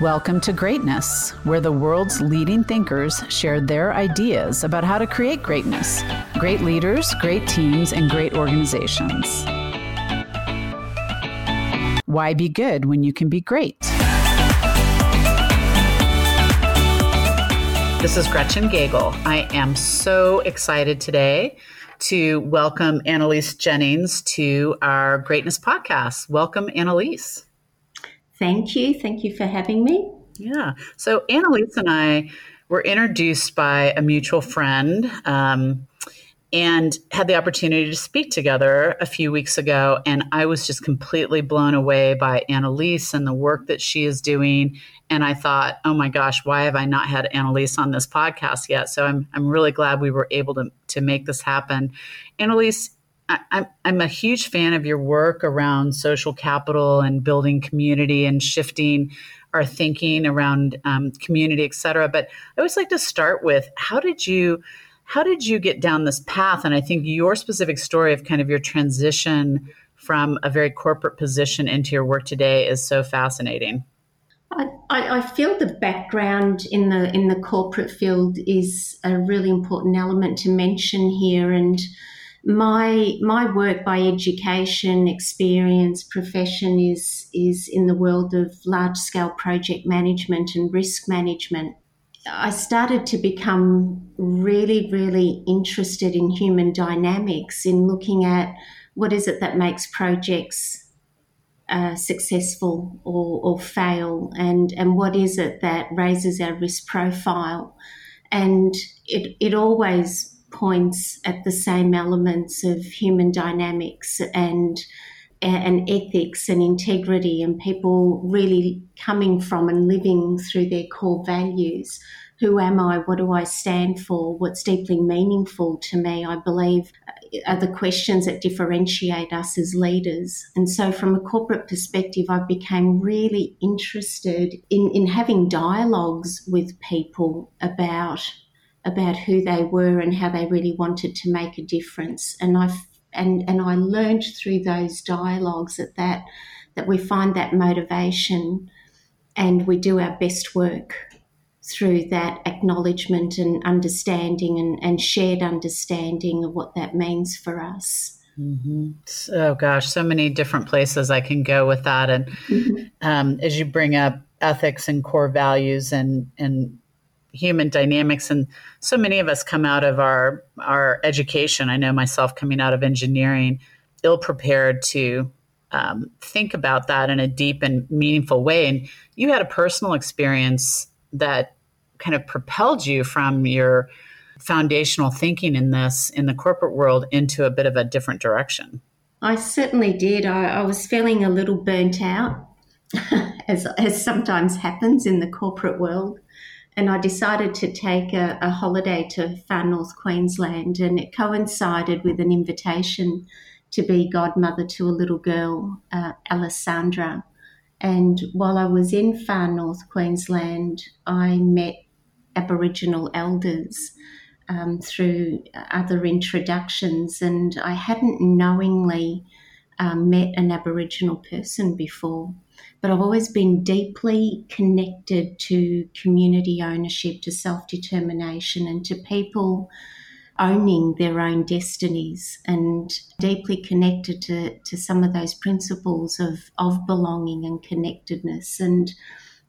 Welcome to Greatness, where the world's leading thinkers share their ideas about how to create greatness. Great leaders, great teams, and great organizations. Why be good when you can be great? This is Gretchen Gagel. I am so excited today to welcome Annalise Jennings to our Greatness podcast. Welcome, Annalise. Thank you. Thank you for having me. Yeah. So Annalise and I were introduced by a mutual friend um, and had the opportunity to speak together a few weeks ago. And I was just completely blown away by Annalise and the work that she is doing. And I thought, oh my gosh, why have I not had Annalise on this podcast yet? So I'm, I'm really glad we were able to, to make this happen. Annalise, I, I'm a huge fan of your work around social capital and building community and shifting our thinking around um, community, et cetera. But I always like to start with how did you how did you get down this path? And I think your specific story of kind of your transition from a very corporate position into your work today is so fascinating. I, I, feel the background in the in the corporate field is a really important element to mention here, and my my work by education experience profession is is in the world of large scale project management and risk management. I started to become really really interested in human dynamics in looking at what is it that makes projects uh, successful or, or fail and and what is it that raises our risk profile. And it it always points at the same elements of human dynamics and and ethics and integrity and people really coming from and living through their core values. Who am i? What do i stand for? What's deeply meaningful to me? I believe uh, are the questions that differentiate us as leaders. And so from a corporate perspective i became really interested in, in having dialogues with people about about who they were and how they really wanted to make a difference. And I and and I learned through those dialogues that that that we find that motivation and we do our best work through that acknowledgement and understanding and, and shared understanding of what that means for us. Mm-hmm. Oh gosh, so many different places I can go with that. And mm-hmm. um, as you bring up ethics and core values and and human dynamics and so many of us come out of our our education i know myself coming out of engineering ill prepared to um, think about that in a deep and meaningful way. And you had a personal experience that kind of propelled you from your foundational thinking in this in the corporate world into a bit of a different direction. I certainly did. I, I was feeling a little burnt out as, as sometimes happens in the corporate world and I decided to take a, a, holiday to far north Queensland, and it coincided with an invitation to be godmother to a little girl, uh, Alessandra. And while I was in far north Queensland, I met Aboriginal elders um, through other introductions, and I hadn't knowingly um, met an Aboriginal person before but I've always been deeply connected to community ownership, to self determination, and to people owning their own destinies and deeply connected to, to some of those principles of, of belonging and connectedness. And,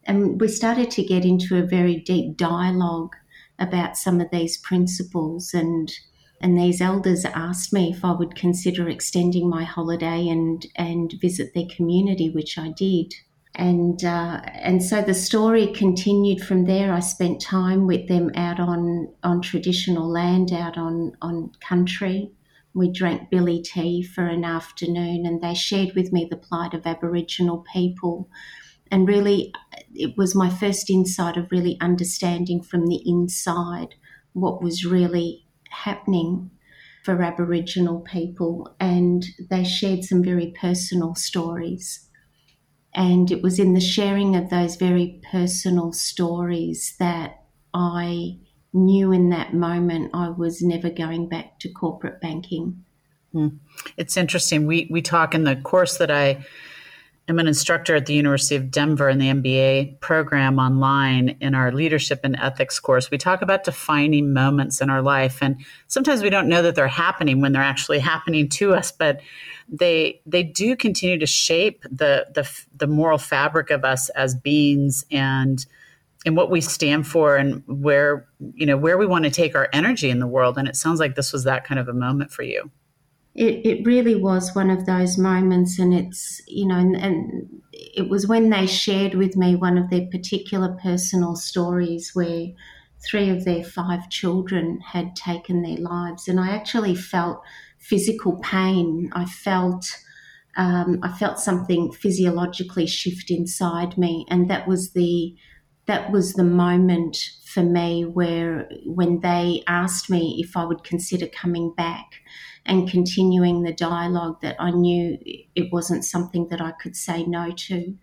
and we started to get into a very deep dialogue about some of these principles and and these elders asked me if I would consider extending my holiday and and visit their community, which I did. And uh, and so the story continued from there. I spent time with them out on on traditional land, out on on country. We drank billy tea for an afternoon, and they shared with me the plight of Aboriginal people. And really, it was my first insight of really understanding from the inside what was really happening for Aboriginal people, and they shared some very personal stories. And it was in the sharing of those very personal stories that I knew in that moment I was never going back to corporate banking. Hmm. It's interesting. We we talk in the course that I am an instructor at the University of Denver in the MBA program online in our leadership and ethics course. We talk about defining moments in our life, and sometimes we don't know that they're happening when they're actually happening to us, but they they do continue to shape the the, the moral fabric of us as beings and and what we stand for and where you know where we want to take our energy in the world. And it sounds like this was that kind of a moment for you it, it really was one of those moments and it's you know and, and, it was when they shared with me one of their particular personal stories where three of their five children had taken their lives and i actually felt physical pain. I felt um, i felt something physiologically shift inside me and that was the that was the moment for me where when they asked me if i would consider coming back and continuing the dialogue that I knew it wasn't something that I could say no to.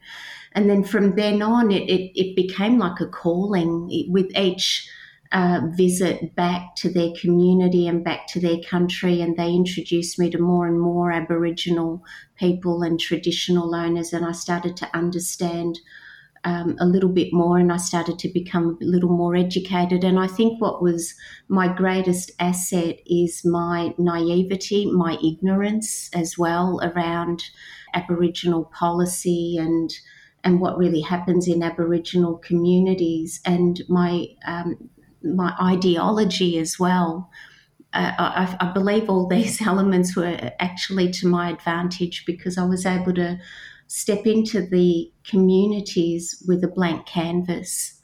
And then from then on, it, it, it became like a calling with each uh, visit back to their community and back to their country. And they introduced me to more and more Aboriginal people and traditional owners. And I started to understand um, a little bit more and I started to become a little more educated. And I think what was my greatest asset is my naivety, my ignorance as well around Aboriginal policy and and what really happens in Aboriginal communities and my um, my ideology as well. Uh, I, I, believe all these elements were actually to my advantage because I was able to step into the communities with a blank canvas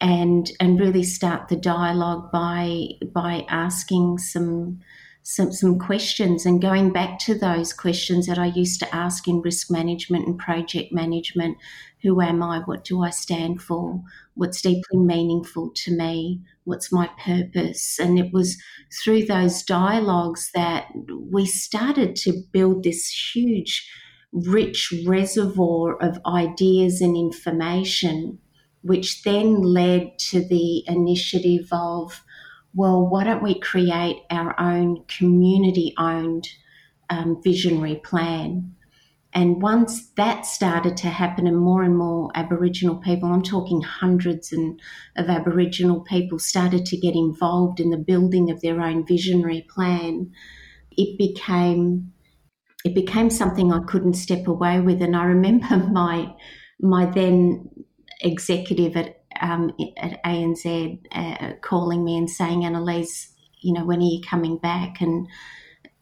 and and really start the dialogue by by asking some some, some questions and going back to those questions that I used to ask in risk management and project management. Who am I? What do I stand for? What's deeply meaningful to me? What's my purpose? And it was through those dialogues that we started to build this huge rich reservoir of ideas and information, which then led to the initiative of, well, why don't we create our own community owned um, visionary plan? And once that started to happen, and more and more Aboriginal people, I'm talking hundreds and, of Aboriginal people, started to get involved in the building of their own visionary plan, it became it became something I couldn't step away with. And I remember my my then executive at um, at ANZ uh, calling me and saying, Annalise, you know, when are you coming back? And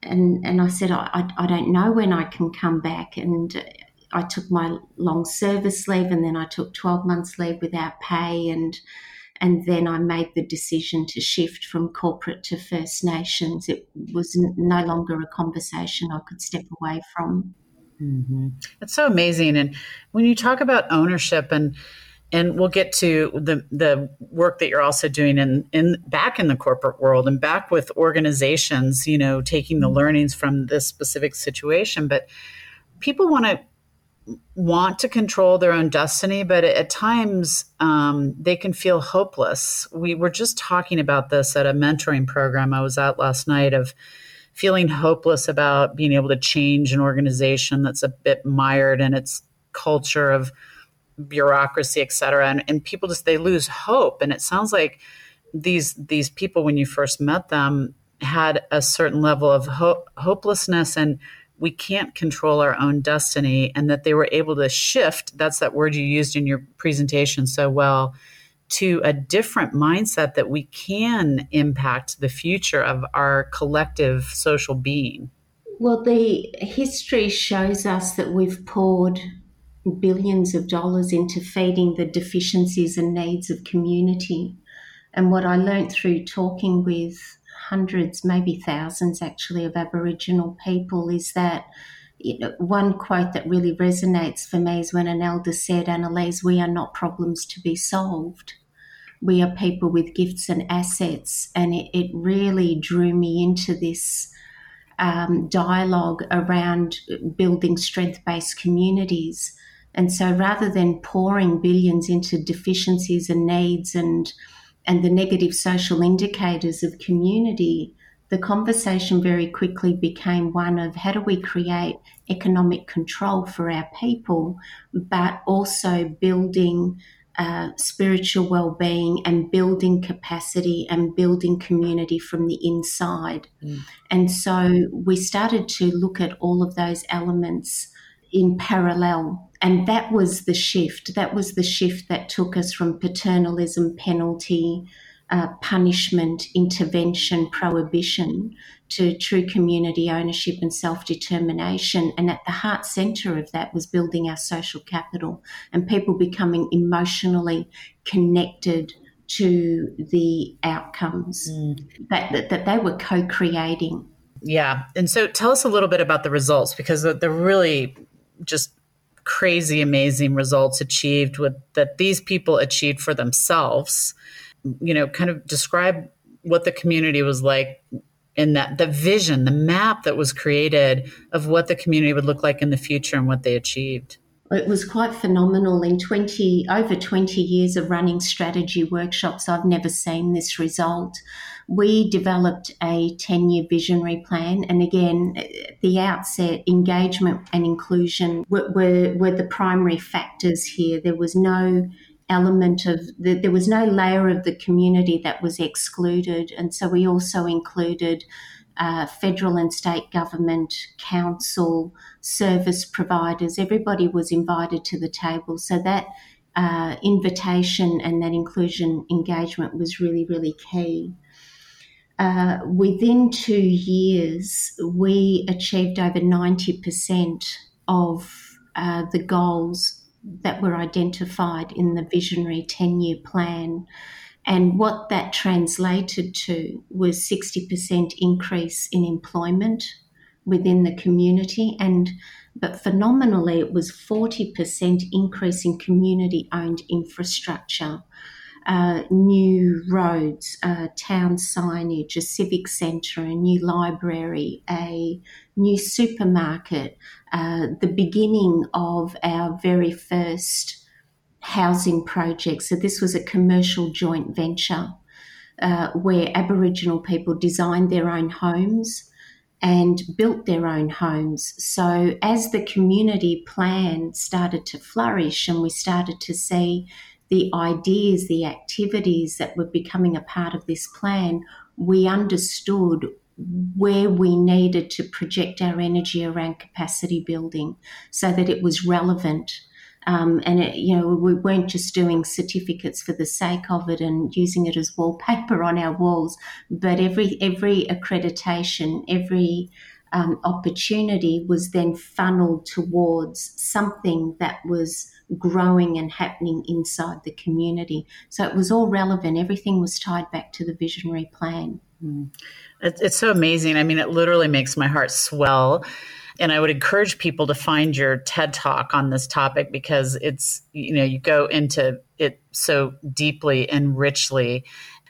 and and I said, I, I don't know when I can come back. And I took my long service leave, and then I took twelve months leave without pay, and and then I made the decision to shift from corporate to First Nations. It was no longer a conversation I could step away from. Mm-hmm. It's so amazing, and when you talk about ownership and and we'll get to the the work that you're also doing in in back in the corporate world and back with organizations, you know, taking the mm-hmm. learnings from this specific situation. But people want to want to control their own destiny, but at times um, they can feel hopeless. We were just talking about this at a mentoring program I was at last night of feeling hopeless about being able to change an organization that's a bit mired in its culture of bureaucracy, et cetera. And, and people just, they lose hope. And it sounds like these, these people, when you first met them, had a certain level of ho- hopelessness and we can't control our own destiny and that they were able to shift that's that word you used in your presentation so well to a different mindset that we can impact the future of our collective social being. Well the history shows us that we've poured billions of dollars into feeding the deficiencies and needs of community. And what i learned through talking with hundreds, maybe thousands actually, of Aboriginal people is that you know, one quote that really resonates for me is when an elder said, Annalise, we are not problems to be solved. We are people with gifts and assets. And it, it really drew me into this um, dialogue around building strength based communities. And so rather than pouring billions into deficiencies and needs and and the negative social indicators of community, the conversation very quickly became one of how do we create economic control for our people, but also building uh, spiritual well-being and building capacity and building community from the inside. Mm. And so we started to look at all of those elements in parallel. And that was the shift. That was the shift that took us from paternalism, penalty, uh, punishment, intervention, prohibition to true community ownership and self determination. And at the heart centre of that was building our social capital and people becoming emotionally connected to the outcomes mm. that, that, that they were co creating. Yeah. And so tell us a little bit about the results because they're really just crazy, amazing results achieved with that these people achieved for themselves you know, kind of describe what the community was like in that the vision, the map that was created of what the community would look like in the future and what they achieved. It was quite phenomenal. In 20, over 20 years of running strategy workshops, I've never seen this result. We developed a 10 year visionary plan. And again, at the outset, engagement and inclusion were, were, were the primary factors here. There was no element of the, there was no layer of the community that was excluded, and so we also included uh, federal and state government, council, service providers. Everybody was invited to the table, so that uh, invitation and that inclusion engagement was really, really key. Uh, within two years, we achieved over 90% of uh, the goals that were identified in the visionary 10 year plan. And what that translated to was 60% increase in employment within the community and but phenomenally it was 40% increase in community owned infrastructure uh, new roads, town signage, a civic centre, a new library, a new supermarket, uh, the beginning of our very first housing project. So, this was a commercial joint venture uh, where Aboriginal people designed their own homes and built their own homes. So, as the community plan started to flourish and we started to see the ideas, the activities that were becoming a part of this plan, we understood where we needed to project our energy around capacity building so that it was relevant. Um, and it, you know we weren't just doing certificates for the sake of it and using it as wallpaper on our walls, but every every accreditation, every um, opportunity was then funneled towards something that was growing and happening inside the community. So it was all relevant. Everything was tied back to the visionary plan. Mm. It's so amazing. I mean, it literally makes my heart swell. And I would encourage people to find your TED talk on this topic because it's, you know, you go into it so deeply and richly.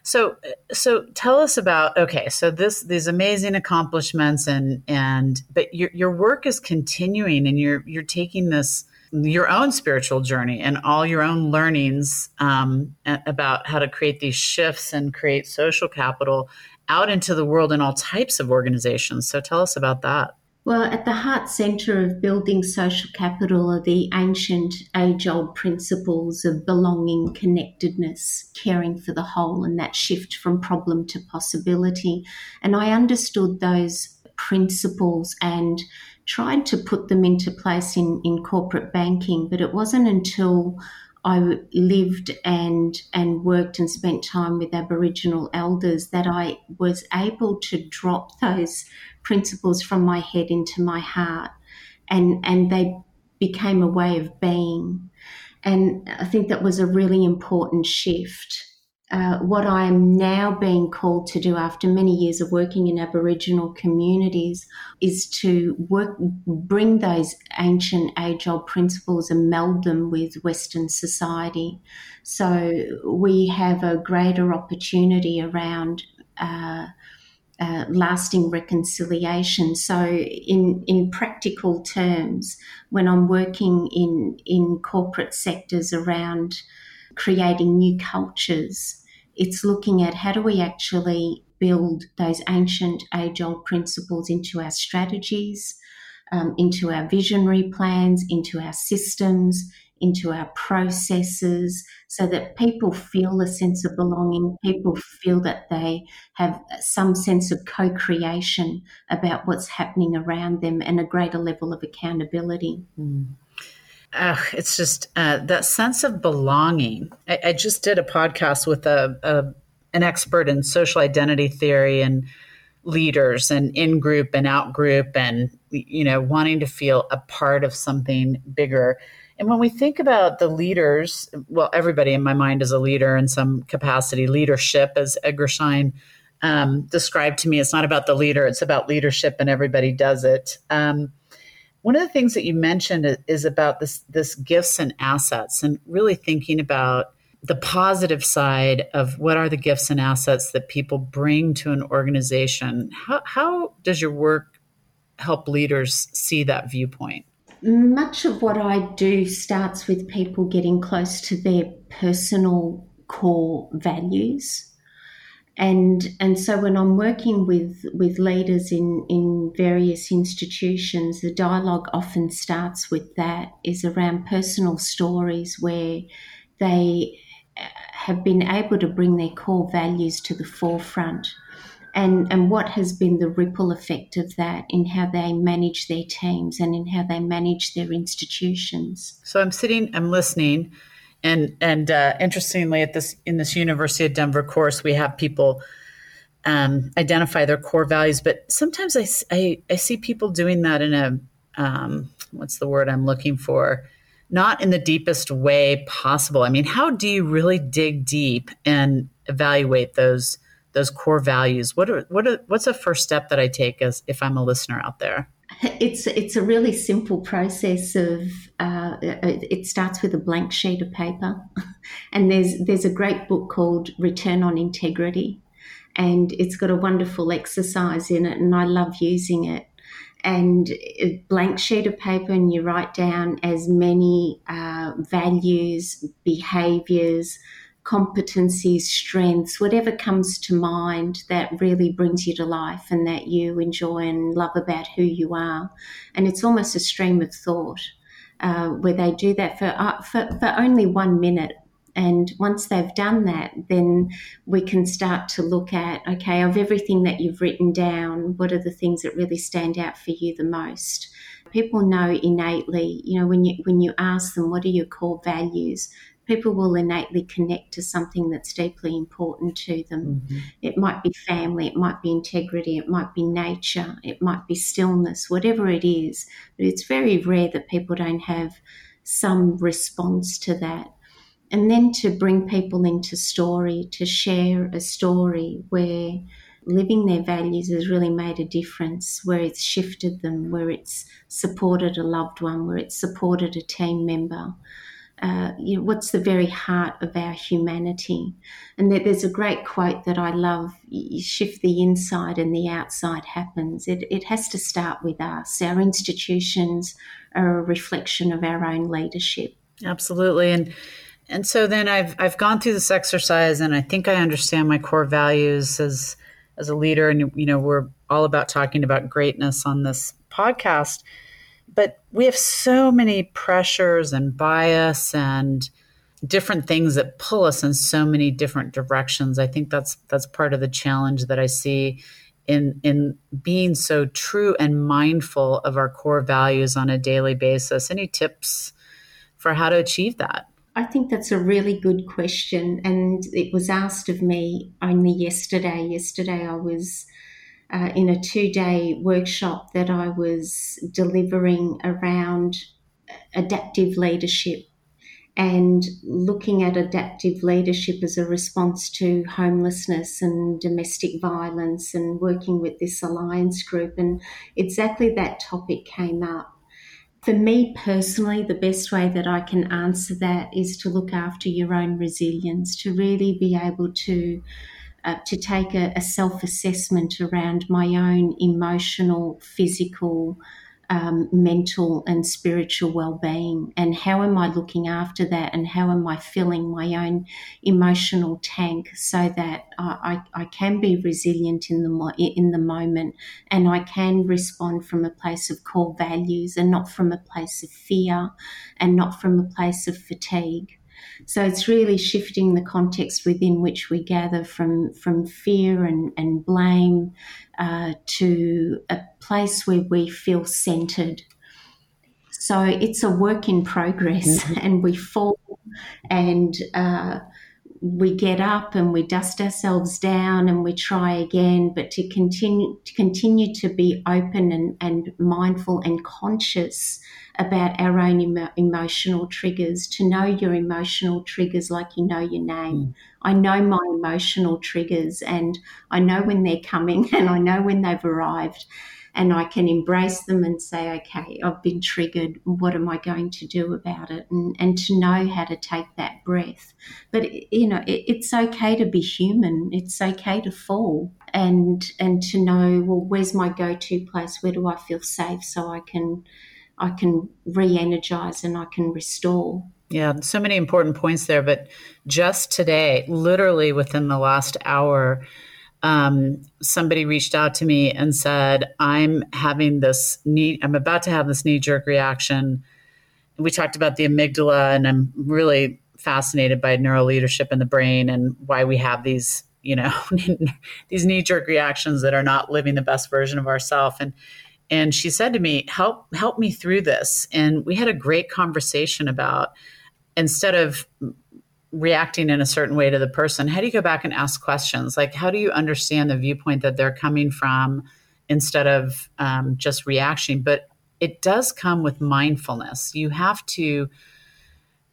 So, so tell us about okay. So this these amazing accomplishments and and but your your work is continuing and you're you're taking this your own spiritual journey and all your own learnings um, about how to create these shifts and create social capital out into the world in all types of organizations. So tell us about that. Well, at the heart centre of building social capital are the ancient age old principles of belonging, connectedness, caring for the whole, and that shift from problem to possibility. And I understood those principles and tried to put them into place in, in corporate banking, but it wasn't until I lived and and worked and spent time with Aboriginal elders that I was able to drop those principles from my head into my heart, and and they became a way of being, and I think that was a really important shift. Uh, what I am now being called to do after many years of working in Aboriginal communities is to work, bring those ancient age old principles and meld them with Western society. So we have a greater opportunity around. Uh, uh, lasting reconciliation. So, in in practical terms, when I'm working in in corporate sectors around creating new cultures, it's looking at how do we actually build those ancient age old principles into our strategies, um, into our visionary plans, into our systems, into our processes, so that people feel a sense of belonging, people feel that they have some sense of co creation about what's happening around them and a greater level of accountability. Mm. It's just uh, that sense of belonging. I, I, just did a podcast with a, a an expert in social identity theory and leaders and in group and out group and you know wanting to feel a part of something bigger. And when we think about the leaders well everybody in my mind is a leader in some capacity. Leadership as edgar schein um, described to me it's not about the leader it's about leadership and everybody does it. Um, one of the things that you mentioned is about this this gifts and assets and really thinking about the positive side of what are the gifts and assets that people bring to an organization. How, how does your work help leaders see that viewpoint? Much of what I do starts with people getting close to their personal core values. And, and so when I'm working with, with leaders in, in various institutions, the dialogue often starts with that is around personal stories where they uh, have been able to bring their core values to the forefront and, and what has been the ripple effect of that in how they manage their teams and in how they manage their institutions. So I'm sitting, I'm listening, and and uh, interestingly, at this in this University of Denver course, we have people um, identify their core values, but sometimes I, I, I see people doing that in a um, what's the word I'm looking for not in the deepest way possible. I mean, how do you really dig deep and evaluate those those core values? What are what are, what's a first step that I take as if I'm a listener out there? It's it's a really simple process of uh, it starts with a blank sheet of paper, and there's there's a great book called Return on Integrity, and it's got a wonderful exercise in it, and I love using it. And a blank sheet of paper and you write down as many uh, values, behaviors, competencies, strengths, whatever comes to mind that really brings you to life and that you enjoy and love about who you are. And it's almost a stream of thought uh, where they do that for, uh, for, for only one minute and once they've done that, then we can start to look at okay, of everything that you've written down, what are the things that really stand out for you the most? People know innately, you know, when you when you ask them what are your core values, people will innately connect to something that's deeply important to them. Mm-hmm. It might be family, it might be integrity, it might be nature, it might be stillness, whatever it is. But it's very rare that people don't have some response to that and then to bring people into story, to share a story where living their values has really made a difference, where it's shifted them, where it's supported a loved one, where it's supported a team member. Uh, you know, what's the very heart of our humanity? And there's a great quote that I love you shift the inside and the outside happens. It, it has to start with us. Our institutions are a reflection of our own leadership. Absolutely. And and so then I've I've gone through this exercise and I think I understand my core values as as a leader and you know we're all about talking about greatness on this podcast but we have so many pressures and bias and different things that pull us in so many different directions. I think that's that's part of the challenge that I see in in being so true and mindful of our core values on a daily basis. Any tips for how to achieve that? I think that's a really good question, and it was asked of me only yesterday. Yesterday, I was uh, in a two day workshop that I was delivering around adaptive leadership and looking at adaptive leadership as a response to homelessness and domestic violence and working with this alliance group. And exactly that topic came up. For me personally, the best way that I can answer that is to look after your own resilience, to really be able to uh, to take a, a self assessment around my own emotional, physical, um, mental and spiritual well-being. And how am i looking after that? And how am i filling my own emotional tank so that I, I, I can be resilient in the in the moment? And i can respond from a place of core values and not from a place of fear and not from a place of fatigue so it's really shifting the context within which we gather from, from fear and, and blame uh, to a place where we feel centered. So it's a work in progress, mm-hmm. and we fall and uh, we get up and we dust ourselves down and we try again. But to continue to continue to be open and, and mindful and conscious about our own emo- emotional triggers, to know your emotional triggers like you know your name. Mm. I know my emotional triggers and I know when they're coming and I know when they've arrived. And I can embrace them and say, okay, I've been triggered. What am I going to do about it? And, and to know how to take that breath. But, you know, it, it's okay to be human. It's okay to fall and and to know well where's my go-to place where do i feel safe so i can I can re energize and I can restore. Yeah, so many important points there. But just today, literally within the last hour, um, somebody reached out to me and said, I'm having this knee, I'm about to have this knee jerk reaction. We talked about the amygdala, and I'm really fascinated by neural leadership in the brain and why we have these, you know, these knee jerk reactions that are not living the best version of ourselves. And and she said to me help help me through this. And we had a great conversation about instead of reacting in a certain way to the person how do you go back and ask questions? Like how do you understand the viewpoint that they're coming from instead of um, just reaction? But it does come with mindfulness. You have to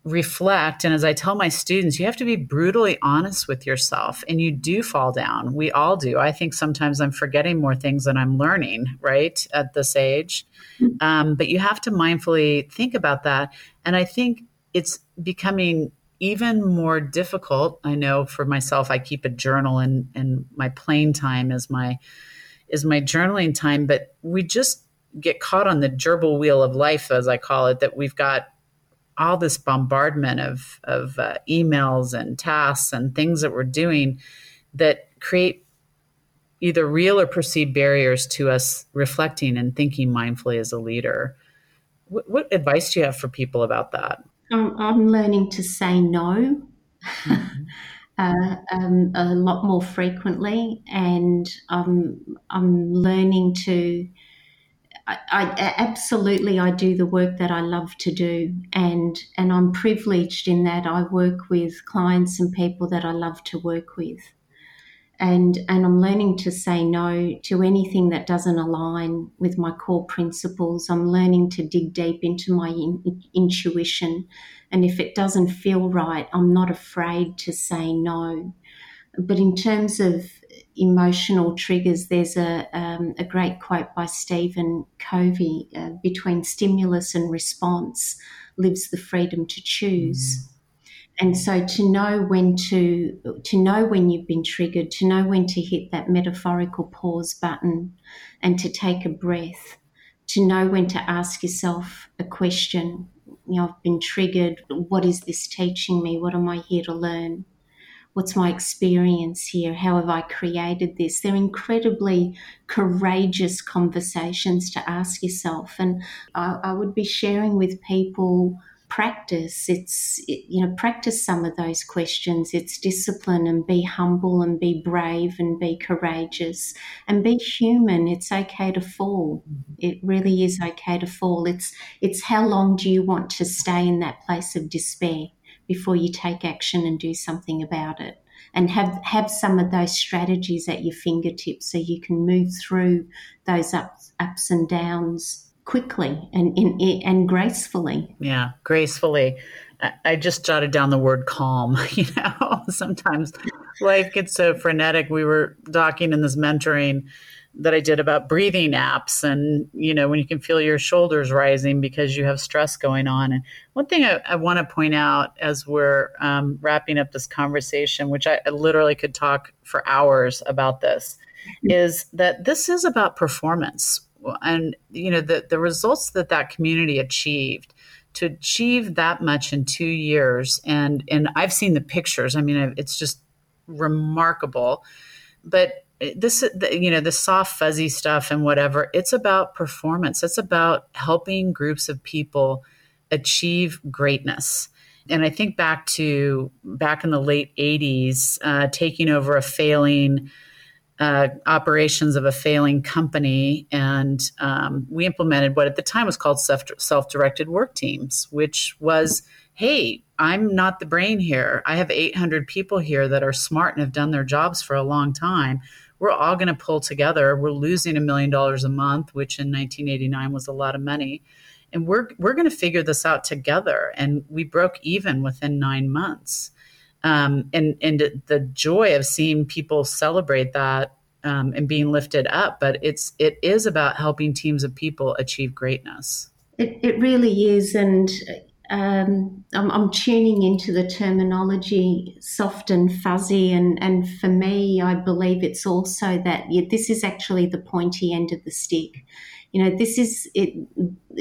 reflect and as i tell my students you have to be brutally honest with yourself and you do fall down. We all do. I think sometimes i'm forgetting more things than i'm learning right at this age. Mm-hmm. um, but you have to mindfully think about that and i think it's becoming even more difficult. I know for myself i keep a journal and and my plane time is my is my journaling time but we just get caught on the gerbil wheel of life as i call it that we've got all this bombardment of of uh, emails and tasks and things that we're doing that create either real or perceived barriers to us reflecting and thinking mindfully as a leader. What, what advice do you have for people about that? Um, I'm learning to say no. Mm-hmm. Uh, um, a lot more frequently, and I'm I'm learning to I, I, absolutely I do the work that I love to do. And and I'm privileged in that I work with clients and people that I love to work with. And and I'm learning to say no to anything that doesn't align with my core principles. I'm learning to dig deep into my in, intuition. And if it doesn't feel right I'm not afraid to say no. But in terms of emotional triggers, there's a, um, a great quote by Stephen Covey uh, between stimulus and response lives the freedom to choose. Mm. And so to know when to to know when you've been triggered, to know when to hit that metaphorical pause button and to take a breath, to know when to ask yourself a question. You know, I've been triggered. What is this teaching me? What am I here to learn? What's my experience here? How have I created this? They're incredibly courageous conversations to ask yourself. And I, I would be sharing with people practice it's you know practice some of those questions it's discipline and be humble and be brave and be courageous and be human it's okay to fall mm-hmm. it really is okay to fall it's it's how long do you want to stay in that place of despair before you take action and do something about it and have have some of those strategies at your fingertips so you can move through those ups ups and downs quickly and in, and gracefully yeah gracefully I just jotted down the word calm. You know, sometimes life gets so frenetic. We were talking in this mentoring that I did about breathing apps and, you know, when you can feel your shoulders rising because you have stress going on. And one thing I, I want to point out as we're um, wrapping up this conversation, which I, I literally could talk for hours about this, is that this is about performance. and you know the the results that that community achieved to achieve that much in two years and and i've seen the pictures i mean it's just remarkable but this you know the soft fuzzy stuff and whatever it's about performance it's about helping groups of people achieve greatness and i think back to back in the late 80s uh, taking over a failing uh, operations of a failing company, and um, we implemented what at the time was called self directed work teams, which was hey, I'm not the brain here. I have 800 people here that are smart and have done their jobs for a long time. We're all going to pull together. We're losing a million dollars a month, which in 1989 was a lot of money. And we're, we're going to figure this out together. And we broke even within nine months um, and and the joy of seeing people celebrate that um, and being lifted up. But it's it is about helping teams of people achieve greatness. It it really is, and um, I'm, I'm, tuning into the terminology soft and fuzzy, and and for me, I believe it's also that yeah, this is actually the pointy end of the stick you know, this is it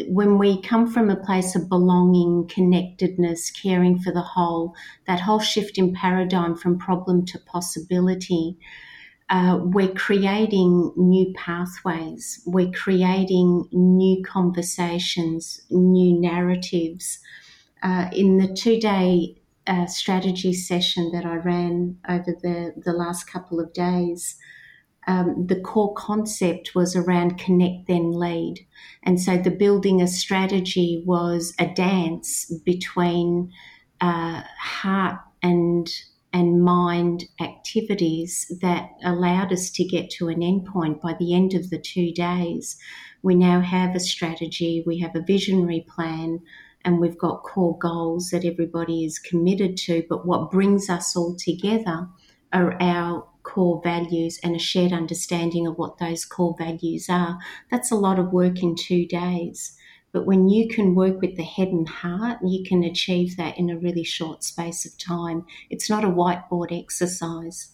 when we come from a place of belonging, connectedness, caring for the whole, that whole shift in paradigm from problem to possibility. Uh, we're creating new pathways, we're creating new conversations, new narratives. Uh, in the two day uh, strategy session that I ran over the, the last couple of days, um, the core concept was around connect then lead. And so the building a strategy was a dance between uh, heart and and mind activities that allowed us to get to an endpoint by the end of the two days. We now have a strategy, we have a visionary plan, and we've got core goals that everybody is committed to. But what brings us all together are our core values and a shared understanding of what those core values are. That's a lot of work in two days. But when you can work with the head and heart, you can achieve that in a really short space of time. It's not a whiteboard exercise.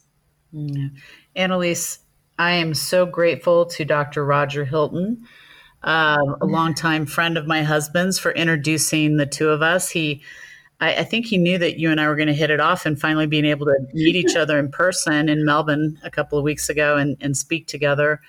Mm. Annalise, I am so grateful to Dr. Roger Hilton, uh, a longtime friend of my husband's, for introducing the two of us. He I, I, think he knew that you and I were going to hit it off and finally being able to meet each other in person in Melbourne a couple of weeks ago and, and speak together.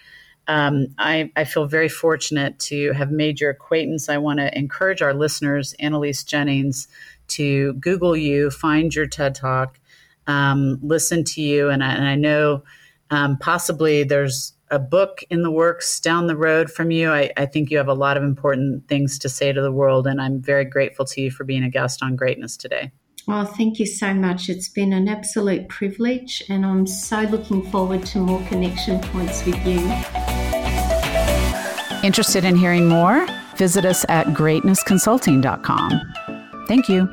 Um, I, I, feel very fortunate to have made your acquaintance. I want to encourage our listeners, Annalise Jennings, to Google you, find your TED Talk, um, listen to you. And I, and I know um, possibly there's a book in the works down the road from you. I, I, think you have a lot of important things to say to the world, and I'm very grateful to you for being a guest on Greatness today. Well, thank you so much. It's been an absolute privilege, and I'm so looking forward to more connection points with you. Interested in hearing more? Visit us at greatnessconsulting.com. Thank you.